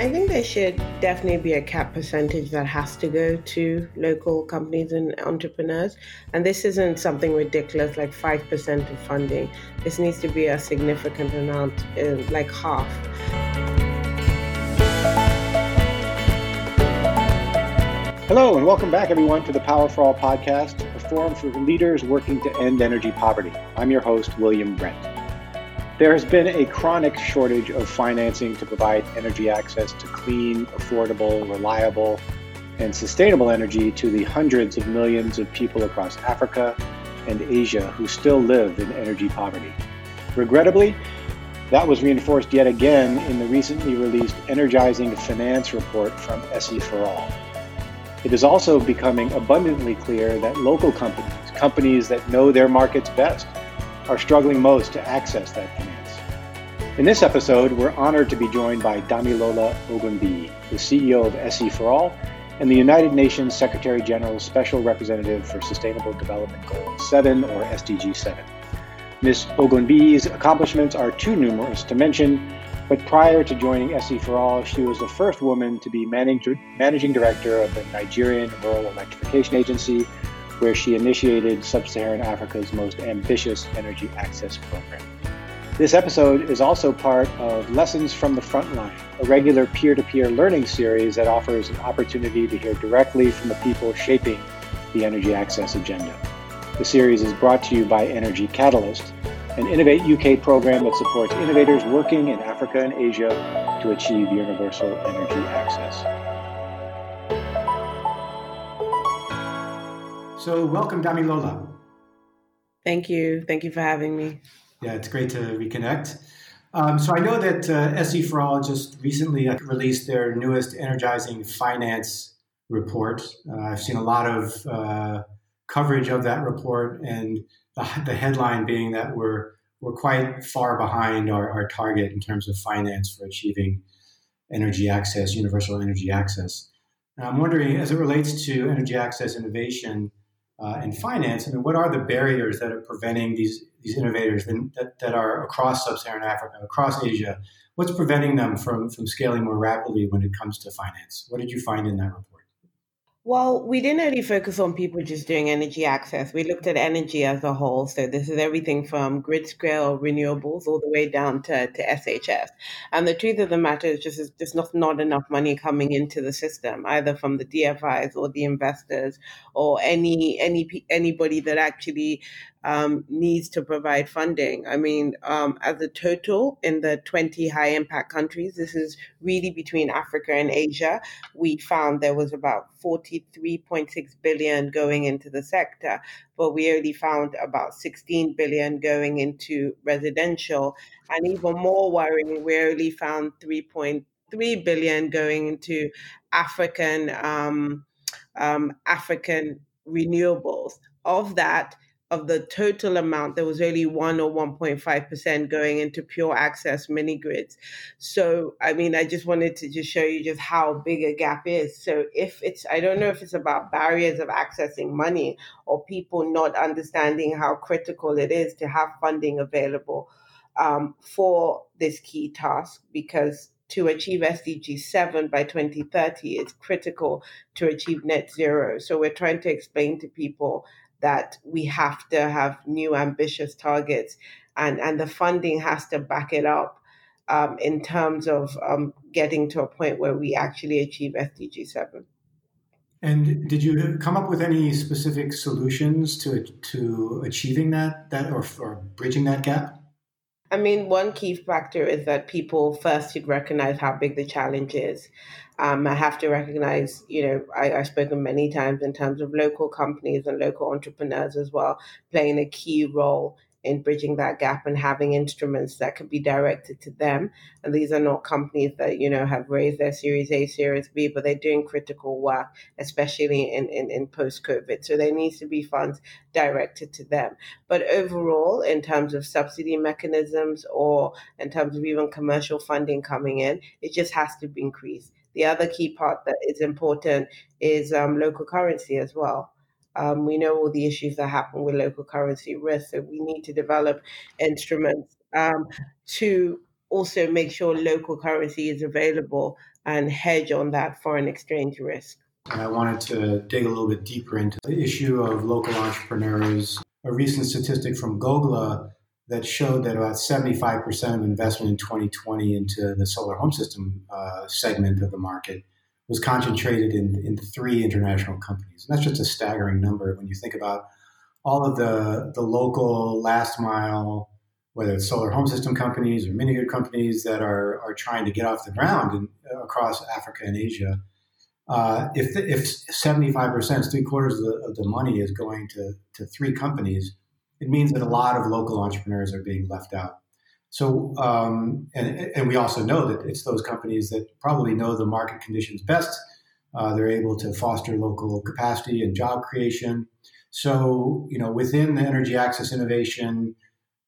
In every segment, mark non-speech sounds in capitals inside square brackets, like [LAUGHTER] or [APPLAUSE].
I think there should definitely be a cap percentage that has to go to local companies and entrepreneurs. And this isn't something ridiculous like 5% of funding. This needs to be a significant amount, uh, like half. Hello, and welcome back, everyone, to the Power for All podcast, a forum for leaders working to end energy poverty. I'm your host, William Brent. There has been a chronic shortage of financing to provide energy access to clean, affordable, reliable, and sustainable energy to the hundreds of millions of people across Africa and Asia who still live in energy poverty. Regrettably, that was reinforced yet again in the recently released Energizing Finance report from SE for All. It is also becoming abundantly clear that local companies, companies that know their markets best, are struggling most to access that. In this episode, we're honored to be joined by Damilola Ogunbiyi, the CEO of SE for All and the United Nations Secretary General's Special Representative for Sustainable Development Goal 7 or SDG 7. Ms. Ogunbiyi's accomplishments are too numerous to mention, but prior to joining SE for All, she was the first woman to be managing, managing director of the Nigerian Rural Electrification Agency where she initiated Sub Saharan Africa's most ambitious energy access program. This episode is also part of Lessons from the Frontline, a regular peer to peer learning series that offers an opportunity to hear directly from the people shaping the energy access agenda. The series is brought to you by Energy Catalyst, an Innovate UK program that supports innovators working in Africa and Asia to achieve universal energy access. So, welcome, Damilola. Thank you. Thank you for having me. Yeah, it's great to reconnect. Um, so, I know that uh, SE for All just recently released their newest Energizing Finance report. Uh, I've seen a lot of uh, coverage of that report, and the, the, headline being that we're we're quite far behind our, our target in terms of finance for achieving energy access, universal energy access. And I'm wondering, as it relates to energy access innovation, uh, and finance, I mean, what are the barriers that are preventing these these innovators that, that are across sub-Saharan Africa, across Asia? What's preventing them from from scaling more rapidly when it comes to finance? What did you find in that report? Well, we didn't really focus on people just doing energy access. We looked at energy as a whole. So this is everything from grid scale renewables all the way down to, to SHS. And the truth of the matter is just there's just not, not enough money coming into the system, either from the DFIs or the investors or any any anybody that actually um, needs to provide funding. I mean, um, as a total in the 20 high impact countries, this is really between Africa and Asia. We found there was about 43.6 billion going into the sector, but we only found about 16 billion going into residential. And even more worrying, we only found 3.3 billion going into African um, um, African renewables. Of that, of the total amount, there was only 1 or 1.5% going into pure access mini grids. So, I mean, I just wanted to just show you just how big a gap is. So, if it's, I don't know if it's about barriers of accessing money or people not understanding how critical it is to have funding available um, for this key task because to achieve SDG 7 by 2030 is critical to achieve net zero. So we're trying to explain to people that we have to have new ambitious targets and, and the funding has to back it up um, in terms of um, getting to a point where we actually achieve SDG 7. And did you come up with any specific solutions to to achieving that that or, or bridging that gap? I mean, one key factor is that people first should recognize how big the challenge is. Um, I have to recognize, you know, I, I've spoken many times in terms of local companies and local entrepreneurs as well, playing a key role in bridging that gap and having instruments that could be directed to them. And these are not companies that, you know, have raised their Series A, Series B, but they're doing critical work, especially in, in, in post COVID. So there needs to be funds directed to them. But overall, in terms of subsidy mechanisms or in terms of even commercial funding coming in, it just has to be increased. The other key part that is important is um, local currency as well. Um, we know all the issues that happen with local currency risk, so we need to develop instruments um, to also make sure local currency is available and hedge on that foreign exchange risk. I wanted to dig a little bit deeper into the issue of local entrepreneurs. A recent statistic from Gogla that showed that about 75% of investment in 2020 into the solar home system uh, segment of the market was concentrated in, in three international companies. And that's just a staggering number when you think about all of the, the local last mile, whether it's solar home system companies or mini grid companies that are, are trying to get off the ground in, across Africa and Asia. Uh, if, if 75%, three quarters of the, of the money is going to, to three companies, it means that a lot of local entrepreneurs are being left out. So, um, and, and we also know that it's those companies that probably know the market conditions best. Uh, they're able to foster local capacity and job creation. So, you know, within the energy access innovation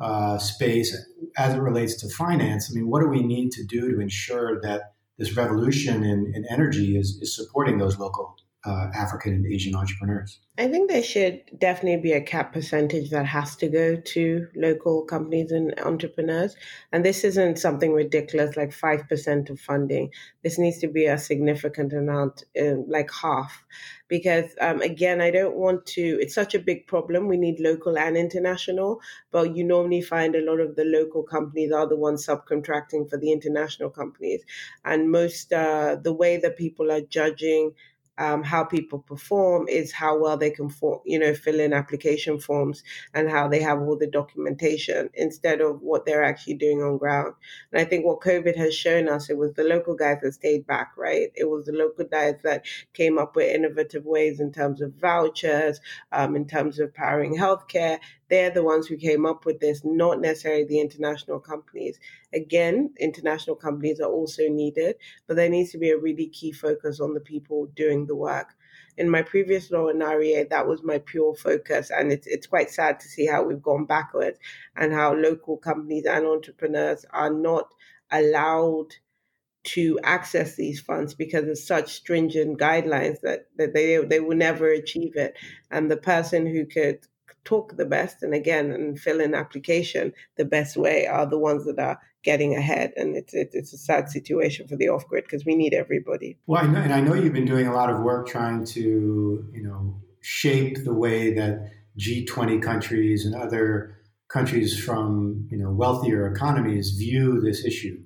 uh, space, as it relates to finance, I mean, what do we need to do to ensure that this revolution in, in energy is, is supporting those local uh, African and Asian entrepreneurs? I think there should definitely be a cap percentage that has to go to local companies and entrepreneurs. And this isn't something ridiculous like 5% of funding. This needs to be a significant amount, uh, like half. Because um, again, I don't want to, it's such a big problem. We need local and international, but you normally find a lot of the local companies are the ones subcontracting for the international companies. And most, uh, the way that people are judging um, how people perform is how well they can, you know, fill in application forms and how they have all the documentation instead of what they're actually doing on ground. And I think what COVID has shown us, it was the local guys that stayed back, right? It was the local guys that came up with innovative ways in terms of vouchers, um, in terms of powering healthcare, they're the ones who came up with this, not necessarily the international companies. Again, international companies are also needed, but there needs to be a really key focus on the people doing the work. In my previous law in REA, that was my pure focus. And it's, it's quite sad to see how we've gone backwards and how local companies and entrepreneurs are not allowed to access these funds because of such stringent guidelines that, that they they will never achieve it. And the person who could talk the best and again and fill in application the best way are the ones that are getting ahead and it's it's a sad situation for the off grid because we need everybody. Well I know, and i know you've been doing a lot of work trying to you know shape the way that g20 countries and other countries from you know wealthier economies view this issue.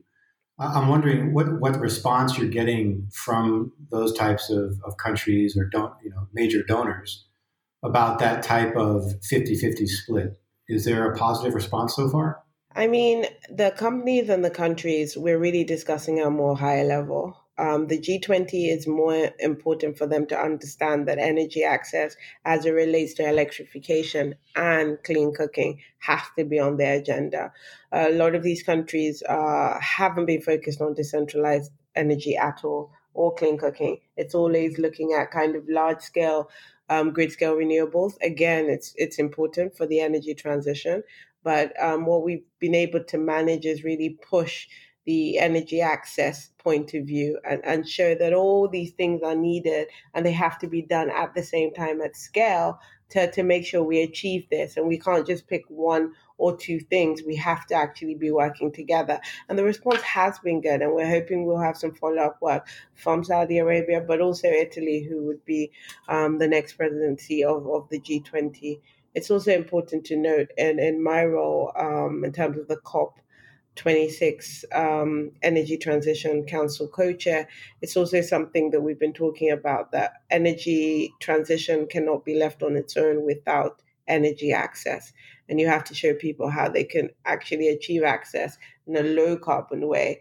I'm wondering what what response you're getting from those types of, of countries or don't you know major donors about that type of 50 50 split. Is there a positive response so far? I mean, the companies and the countries, we're really discussing at a more higher level. Um, the G20 is more important for them to understand that energy access, as it relates to electrification and clean cooking, has to be on their agenda. A lot of these countries uh, haven't been focused on decentralized energy at all or clean cooking. It's always looking at kind of large scale um, grid scale renewables. Again, it's it's important for the energy transition, but um, what we've been able to manage is really push the energy access point of view and, and show that all these things are needed and they have to be done at the same time at scale to, to make sure we achieve this. And we can't just pick one or two things. We have to actually be working together. And the response has been good. And we're hoping we'll have some follow up work from Saudi Arabia, but also Italy, who would be um, the next presidency of, of the G20. It's also important to note, and in my role um, in terms of the COP 26 um, Energy Transition Council co chair, it's also something that we've been talking about that energy transition cannot be left on its own without energy access. And you have to show people how they can actually achieve access in a low carbon way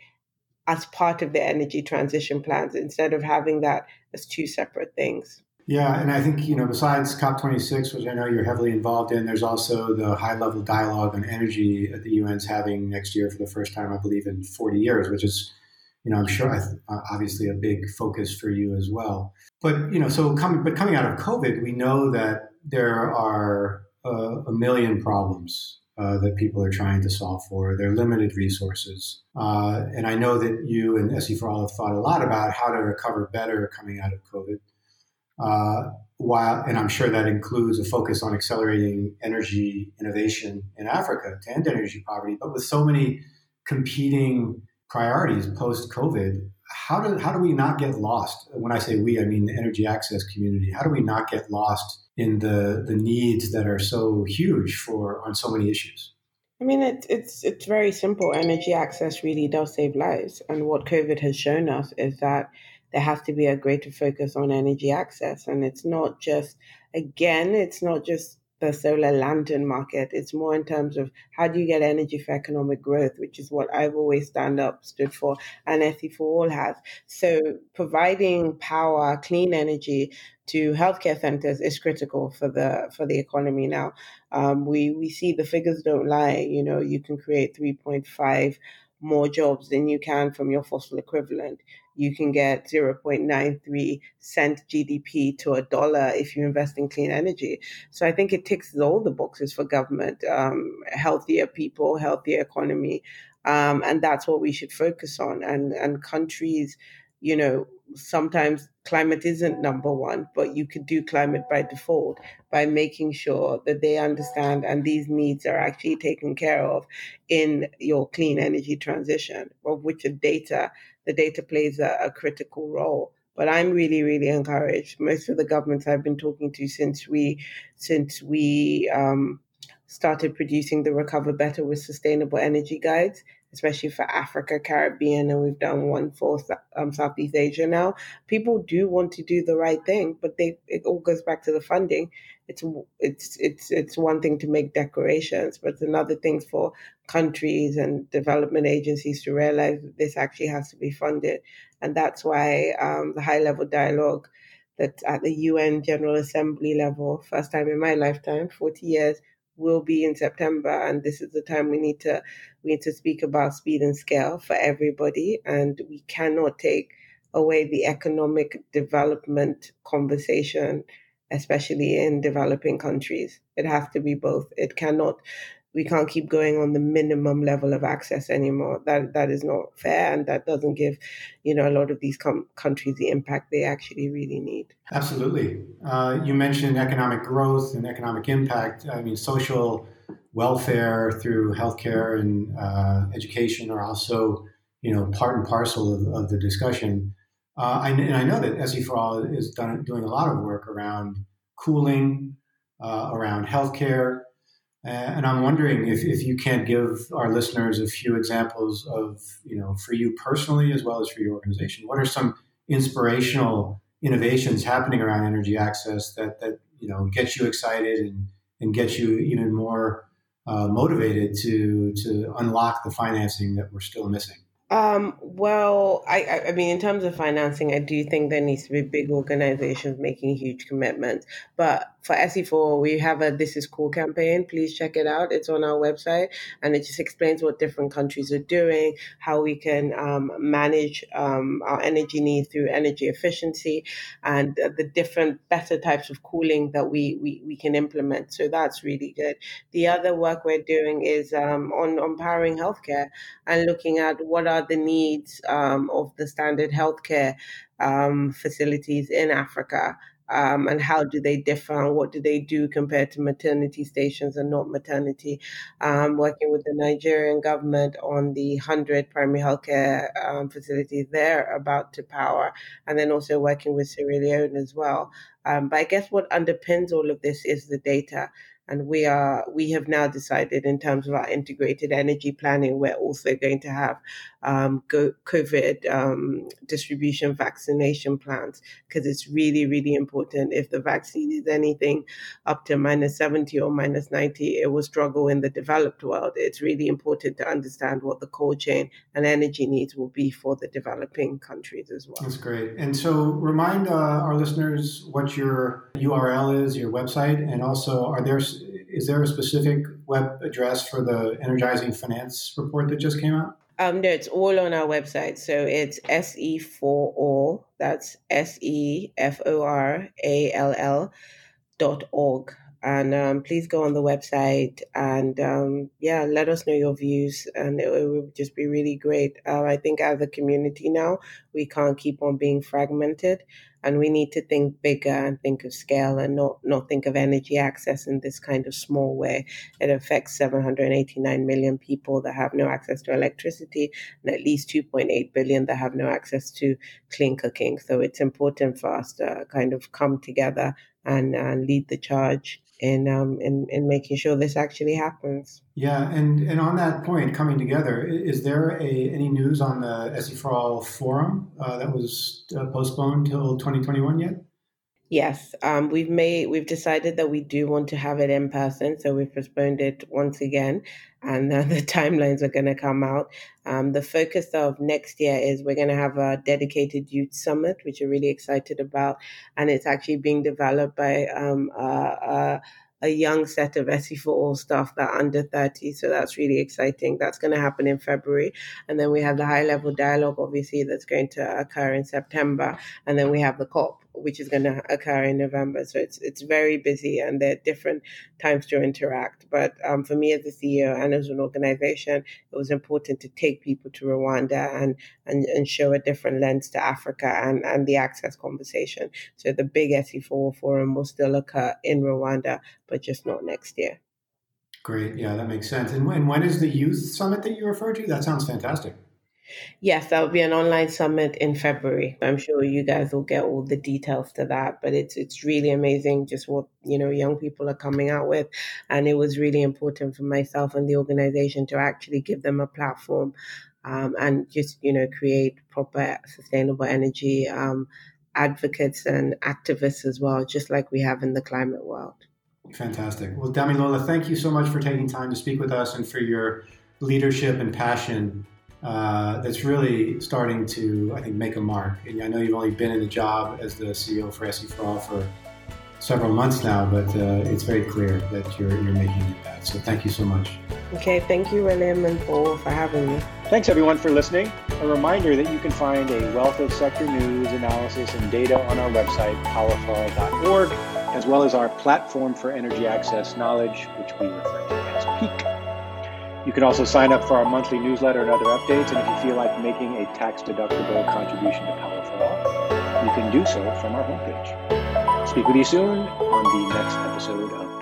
as part of their energy transition plans instead of having that as two separate things. Yeah, and I think, you know, besides COP26, which I know you're heavily involved in, there's also the high level dialogue on energy that the UN's having next year for the first time, I believe, in 40 years, which is, you know, I'm sure obviously a big focus for you as well. But, you know, so coming, but coming out of COVID, we know that there are uh, a million problems uh, that people are trying to solve for. They're limited resources. Uh, and I know that you and SE for All have thought a lot about how to recover better coming out of COVID. Uh, while, and I'm sure that includes a focus on accelerating energy innovation in Africa to end energy poverty. But with so many competing priorities post COVID. How do how do we not get lost? When I say we, I mean the energy access community. How do we not get lost in the the needs that are so huge for on so many issues? I mean, it, it's it's very simple. Energy access really does save lives, and what COVID has shown us is that there has to be a greater focus on energy access, and it's not just again, it's not just the solar lantern market. It's more in terms of how do you get energy for economic growth, which is what I've always stand up stood for, and SE for All has. So providing power, clean energy to healthcare centers is critical for the for the economy now. Um, we we see the figures don't lie. You know, you can create three point five more jobs than you can from your fossil equivalent you can get 0.93 cent GDP to a dollar if you invest in clean energy. So I think it ticks all the boxes for government um, healthier people, healthier economy. Um, and that's what we should focus on. And, and countries, you know, sometimes climate isn't number one, but you could do climate by default by making sure that they understand and these needs are actually taken care of in your clean energy transition, of which the data the data plays a, a critical role. But I'm really, really encouraged. Most of the governments I've been talking to since we since we um, started producing the Recover Better with Sustainable Energy guides, especially for Africa, Caribbean, and we've done one for um, Southeast Asia now. People do want to do the right thing, but they it all goes back to the funding. It's it's it's it's one thing to make decorations, but it's another thing for countries and development agencies to realize that this actually has to be funded, and that's why um, the high level dialogue that at the UN General Assembly level, first time in my lifetime, forty years will be in September, and this is the time we need to we need to speak about speed and scale for everybody, and we cannot take away the economic development conversation, especially in developing countries. It has to be both. It cannot we can't keep going on the minimum level of access anymore. That that is not fair, and that doesn't give, you know, a lot of these com- countries the impact they actually really need. Absolutely. Uh, you mentioned economic growth and economic impact. I mean, social welfare through healthcare and uh, education are also, you know, part and parcel of, of the discussion. Uh, I, and I know that SE for All is done, doing a lot of work around cooling, uh, around healthcare. And I'm wondering if, if you can't give our listeners a few examples of, you know, for you personally as well as for your organization, what are some inspirational innovations happening around energy access that, that you know, get you excited and, and get you even more uh, motivated to, to unlock the financing that we're still missing? Um, well, I, I mean, in terms of financing, I do think there needs to be big organizations making huge commitments. But for SE4, we have a This Is Cool campaign. Please check it out. It's on our website and it just explains what different countries are doing, how we can um, manage um, our energy needs through energy efficiency, and the different better types of cooling that we, we, we can implement. So that's really good. The other work we're doing is um, on, on powering healthcare and looking at what are the needs um, of the standard healthcare um, facilities in Africa um, and how do they differ and what do they do compared to maternity stations and not maternity. Um, working with the Nigerian government on the 100 primary healthcare um, facilities they're about to power, and then also working with Sierra Leone as well. Um, but I guess what underpins all of this is the data and we are we have now decided in terms of our integrated energy planning we're also going to have um, covid um, distribution vaccination plans because it's really really important. If the vaccine is anything up to minus 70 or minus 90 it will struggle in the developed world. It's really important to understand what the cold chain and energy needs will be for the developing countries as well. That's great. And so remind uh, our listeners what your url is your website and also are there is there a specific web address for the energizing finance report that just came out? Um, no, it's all on our website. So it's SE for all. That's S E F O R A L L dot org. And um, please go on the website and um, yeah, let us know your views. And it, it would just be really great. Uh, I think as a community now, we can't keep on being fragmented. And we need to think bigger and think of scale and not not think of energy access in this kind of small way. It affects 789 million people that have no access to electricity and at least 2.8 billion that have no access to clean cooking. So it's important for us to kind of come together and, and lead the charge in um, in in making sure this actually happens. Yeah, and and on that point, coming together, is there a any news on the SE for All forum uh, that was uh, postponed till 2021 yet? Yes, um, we've made we've decided that we do want to have it in person, so we've postponed it once again, and uh, [LAUGHS] the timelines are going to come out. Um, the focus of next year is we're going to have a dedicated youth summit, which we're really excited about, and it's actually being developed by um, a young set of SE for All staff that are under 30. So that's really exciting. That's going to happen in February. And then we have the high level dialogue, obviously, that's going to occur in September. And then we have the COP, which is going to occur in November. So it's it's very busy and there are different times to interact. But um, for me as a CEO and as an organization, it was important to take people to Rwanda and, and, and show a different lens to Africa and, and the access conversation. So the big SE4 forum will still occur in Rwanda, but just not next year. Great. Yeah, that makes sense. And when, when is the youth summit that you refer to? That sounds fantastic. Yes, that will be an online summit in February. I'm sure you guys will get all the details to that, but it's it's really amazing just what you know young people are coming out with, and it was really important for myself and the organization to actually give them a platform, um, and just you know create proper sustainable energy um, advocates and activists as well, just like we have in the climate world. Fantastic. Well, Damilola, thank you so much for taking time to speak with us and for your leadership and passion uh, that's really starting to, I think, make a mark. And I know you've only been in the job as the CEO for SE for All for several months now, but uh, it's very clear that you're, you're making it that. So thank you so much. Okay, thank you, William and Paul, for having me. Thanks, everyone, for listening. A reminder that you can find a wealth of sector news, analysis, and data on our website, powerforall.org, as well as our platform for energy access knowledge, which we refer to as PEAK. You can also sign up for our monthly newsletter and other updates. And if you feel like making a tax deductible contribution to Power for All, you can do so from our homepage. Speak with you soon on the next episode of